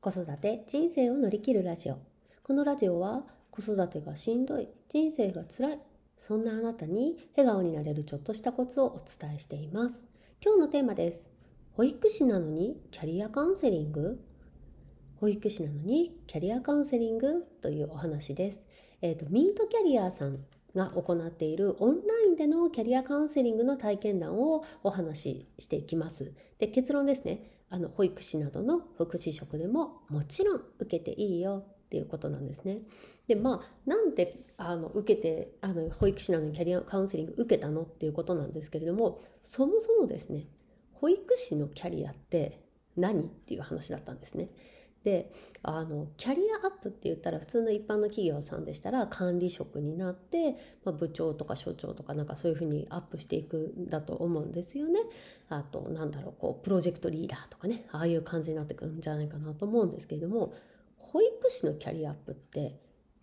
子育て人生を乗り切るラジオ。このラジオは子育てがしんどい人生が辛いそんなあなたに笑顔になれるちょっとしたコツをお伝えしています。今日のテーマです。保育士なのにキャリアカウンセリング？保育士なのにキャリアカウンセリング？というお話です。えっ、ー、とミートキャリアさんが行っているオンラインでのキャリアカウンセリングの体験談をお話ししていきます。で結論ですね。あの保育士などの福祉職でももちろん受けていいよっていうことなんですね。でまあなんであの受けてあの保育士なのにキャリアカウンセリング受けたの？っていうことなんですけれどもそもそもですね保育士のキャリアって何？っていう話だったんですね。であのキャリアアップって言ったら普通の一般の企業さんでしたら管理職になって、まあ、部長とか所長とかなんかそういうふうにアップしていくんだと思うんですよね。あとなんだろうこうプロジェクトリーダーとかねああいう感じになってくるんじゃないかなと思うんですけれども保育士のキャリアアップって、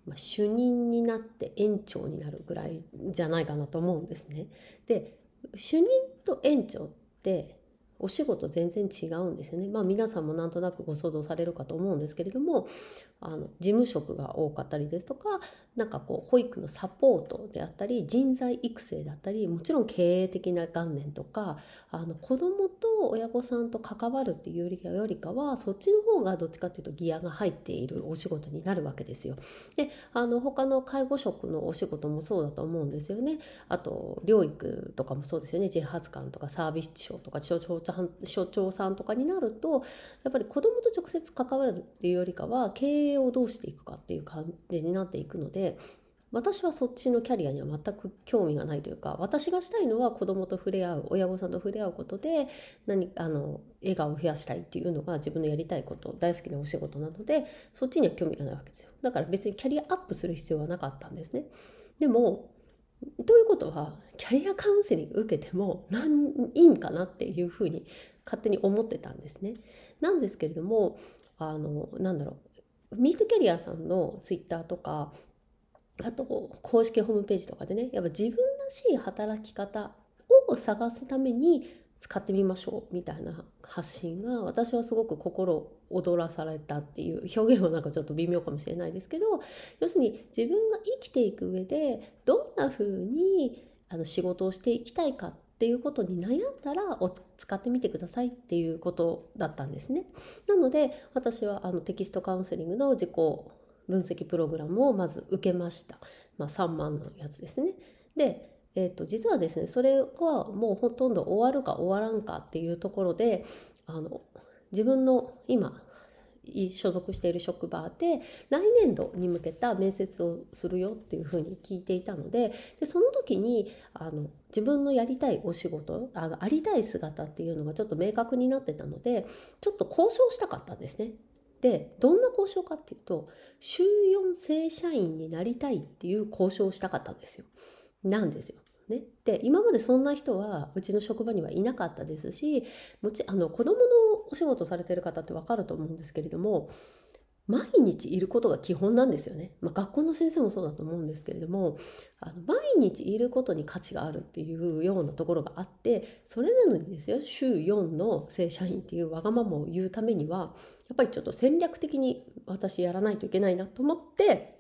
まあ、主任になって園長になるぐらいじゃないかなと思うんですね。で主任と園長ってお仕事全然違うんですよね。まあ皆さんもなんとなくご想像されるかと思うんですけれどもあの事務職が多かったりですとかなんかこう保育のサポートであったり人材育成だったりもちろん経営的な観念とかあの子どもと親御さんと関わるっていうよりかはそっちの方がどっちかっていうとギアが入っているお仕事になるわけですよ。であの他の介護職のお仕事もそうだと思うんですよね。あと療育とかもそうですよね自発官とかサービス庁とか所長所長さんとかになるとやっぱり子どもと直接関わるっていうよりかは経営をどうしていくかっていう感じになっていくので私はそっちのキャリアには全く興味がないというか私がしたいのは子どもと触れ合う親御さんと触れ合うことで何あの笑顔を増やしたいっていうのが自分のやりたいこと大好きなお仕事なのでそっちには興味がないわけですよ。だから別にキャリアアップする必要はなかったんですね。でもということはキャリアカウンセリング受けても何いいんかなっていうふうに勝手に思ってたんですね。なんですけれどもあのなんだろう。ミートキャリアさんのツイッターとかあと公式ホームページとかでねやっぱ自分らしい働き方を探すために使ってみましょうみたいな発信が私はすごく心躍らされたっていう表現はなんかちょっと微妙かもしれないですけど要するに自分が生きていく上でどんな風にあの仕事をしていきたいかっていうことに悩んだら使ってみてくださいっていうことだったんですね。なので私はあのテキストカウンセリングの自己分析プログラムをまず受けました。まあ、3万のやつですね。で、えー、と実はですねそれはもうほとんど終わるか終わらんかっていうところであの自分の今所属している職場で来年度に向けた面接をするよっていうふうに聞いていたのででその時にあの自分のやりたいお仕事あありたい姿っていうのがちょっと明確になってたのでちょっと交渉したかったんですね。でどんな交渉かっていうと週4正社員になりたいっていう交渉をしたかったんですよ。なんですよ。ね、で今までそんな人はうちの職場にはいなかったですしもちあの子どものお仕事されてる方って分かると思うんですけれども毎日いることが基本なんですよね。まあ、学校の先生もそうだと思うんですけれどもあの毎日いることに価値があるっていうようなところがあってそれなのにですよ週4の正社員っていうわがままを言うためにはやっぱりちょっと戦略的に私やらないといけないなと思って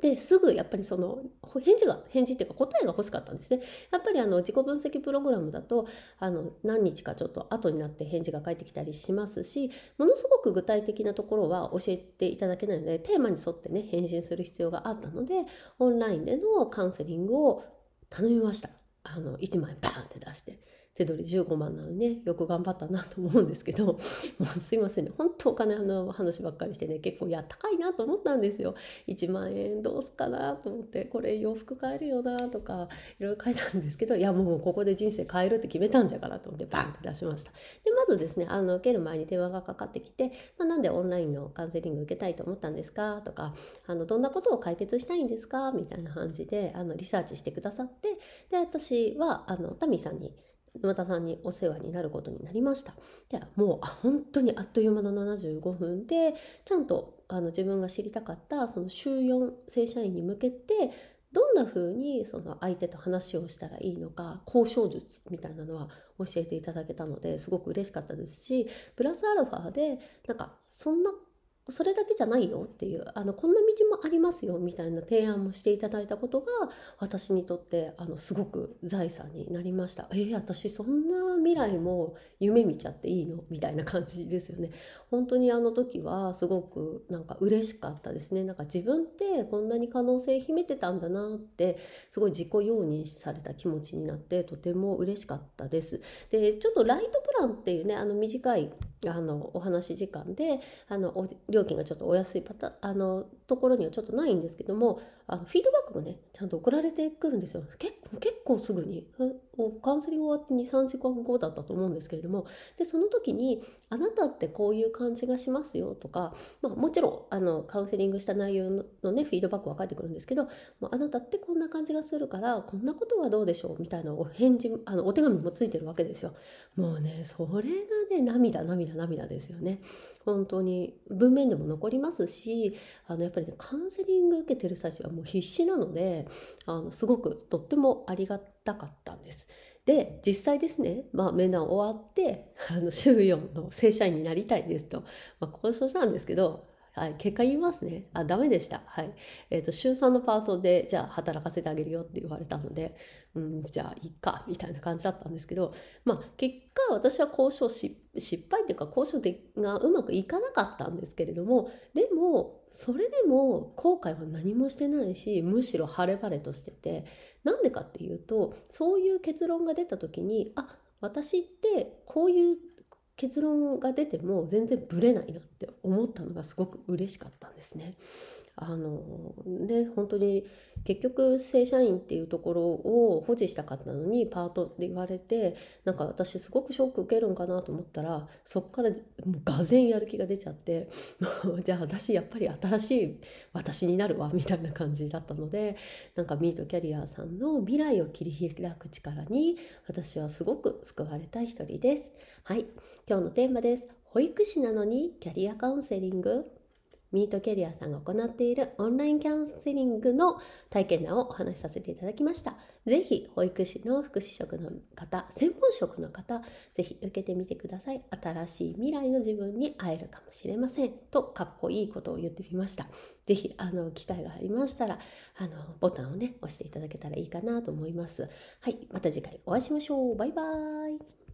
ですぐやっぱりその返事が返事っていうか答えが欲しかったんですね。やっぱりあの自己分析プログラムだとあの何日かちょっと後になって返事が返ってきたりしますしものすごく具体的なところは教えていただけないのでテーマに沿ってね返信する必要があったのでオンラインでのカウンセリングを頼みました。あの1万円バーンって出して。手取り15万なのねよく頑張ったなと思うんですけど もうすいませんね。本当お金の話ばっかりしてね結構いや高いなと思ったんですよ。1万円どうすかなと思ってこれ洋服買えるよなとかいろいろ書いたんですけどいやもうここで人生変えるって決めたんじゃからと思ってバンって出しました。でまずですねあの受ける前に電話がかかってきて、まあ、なんでオンラインのカウンセリング受けたいと思ったんですかとかあのどんなことを解決したいんですかみたいな感じであのリサーチしてくださってで私はあのタミーさんに沼田さんにお世話になることになりました。でもう本当にあっという間の75分でちゃんとあの自分が知りたかったその週4正社員に向けてどんな風にその相手と話をしたらいいのか交渉術みたいなのは教えていただけたのですごく嬉しかったですしプラスアルファでなんかそんなそれだけじゃないよっていうあのこんな道もありますよみたいな提案もしていただいたことが私にとってあのすごく財産になりました。えー、私そんな未来も夢見ちゃっていいの？みたいな感じですよね。本当にあの時はすごくなんか嬉しかったですね。なんか自分ってこんなに可能性秘めてたんだなってすごい自己容認された気持ちになってとても嬉しかったです。でちょっとライトプランっていうねあの短いあのお話時間であの料金がちょっとお安いパタあのところにはちょっとないんですけどもあのフィードバックがねちゃんと送られてくるんですよ結結構すぐにカウンセリング終わって23時間後だったと思うんですけれどもでその時に「あなたってこういう感じがしますよ」とか、まあ、もちろんあのカウンセリングした内容のねフィードバックは返ってくるんですけど「まあ、あなたってこんな感じがするからこんなことはどうでしょう」みたいなお返事あのお手紙もついてるわけですよ。もうねそれがね涙涙涙ですよね。本当に文面でも残りますしあのやっぱりねカウンセリング受けてる最初はもう必死なのであのすごくとってもありがたかったんです。で実際ですね、まあ、面談終わってあの週4の正社員になりたいですと、まあ、交渉したんですけどはい、結果言いますね。あ、ダメでした。はい。えっ、ー、と、週3のパートで、じゃあ働かせてあげるよって言われたので、うん、じゃあいいか、みたいな感じだったんですけど、まあ、結果私は交渉失敗というか交渉でがうまくいかなかったんですけれども、でも、それでも後悔は何もしてないし、むしろ晴れ晴れとしてて、なんでかっていうと、そういう結論が出た時に、あ、私ってこういう結論が出ても全然ブレないなって思ったのがすごく嬉しかったんですね。あので本当に結局正社員っていうところを保持したかったのにパートって言われてなんか私すごくショック受けるんかなと思ったらそっからもうがぜんやる気が出ちゃって じゃあ私やっぱり新しい私になるわみたいな感じだったのでなんかミートキャリアさんの未来を切り開く力に私はすごく救われた一人です。はい。今日のテーマです。保育士なのにキャリアカウンセリング。ミートキャリアさんが行っているオンラインキャンセリングの体験談をお話しさせていただきました。ぜひ、保育士の福祉職の方、専門職の方、ぜひ受けてみてください。新しい未来の自分に会えるかもしれません。と、かっこいいことを言ってみました。ぜひ、あの、機会がありましたら、あの、ボタンをね、押していただけたらいいかなと思います。はい、また次回お会いしましょう。バイバーイ。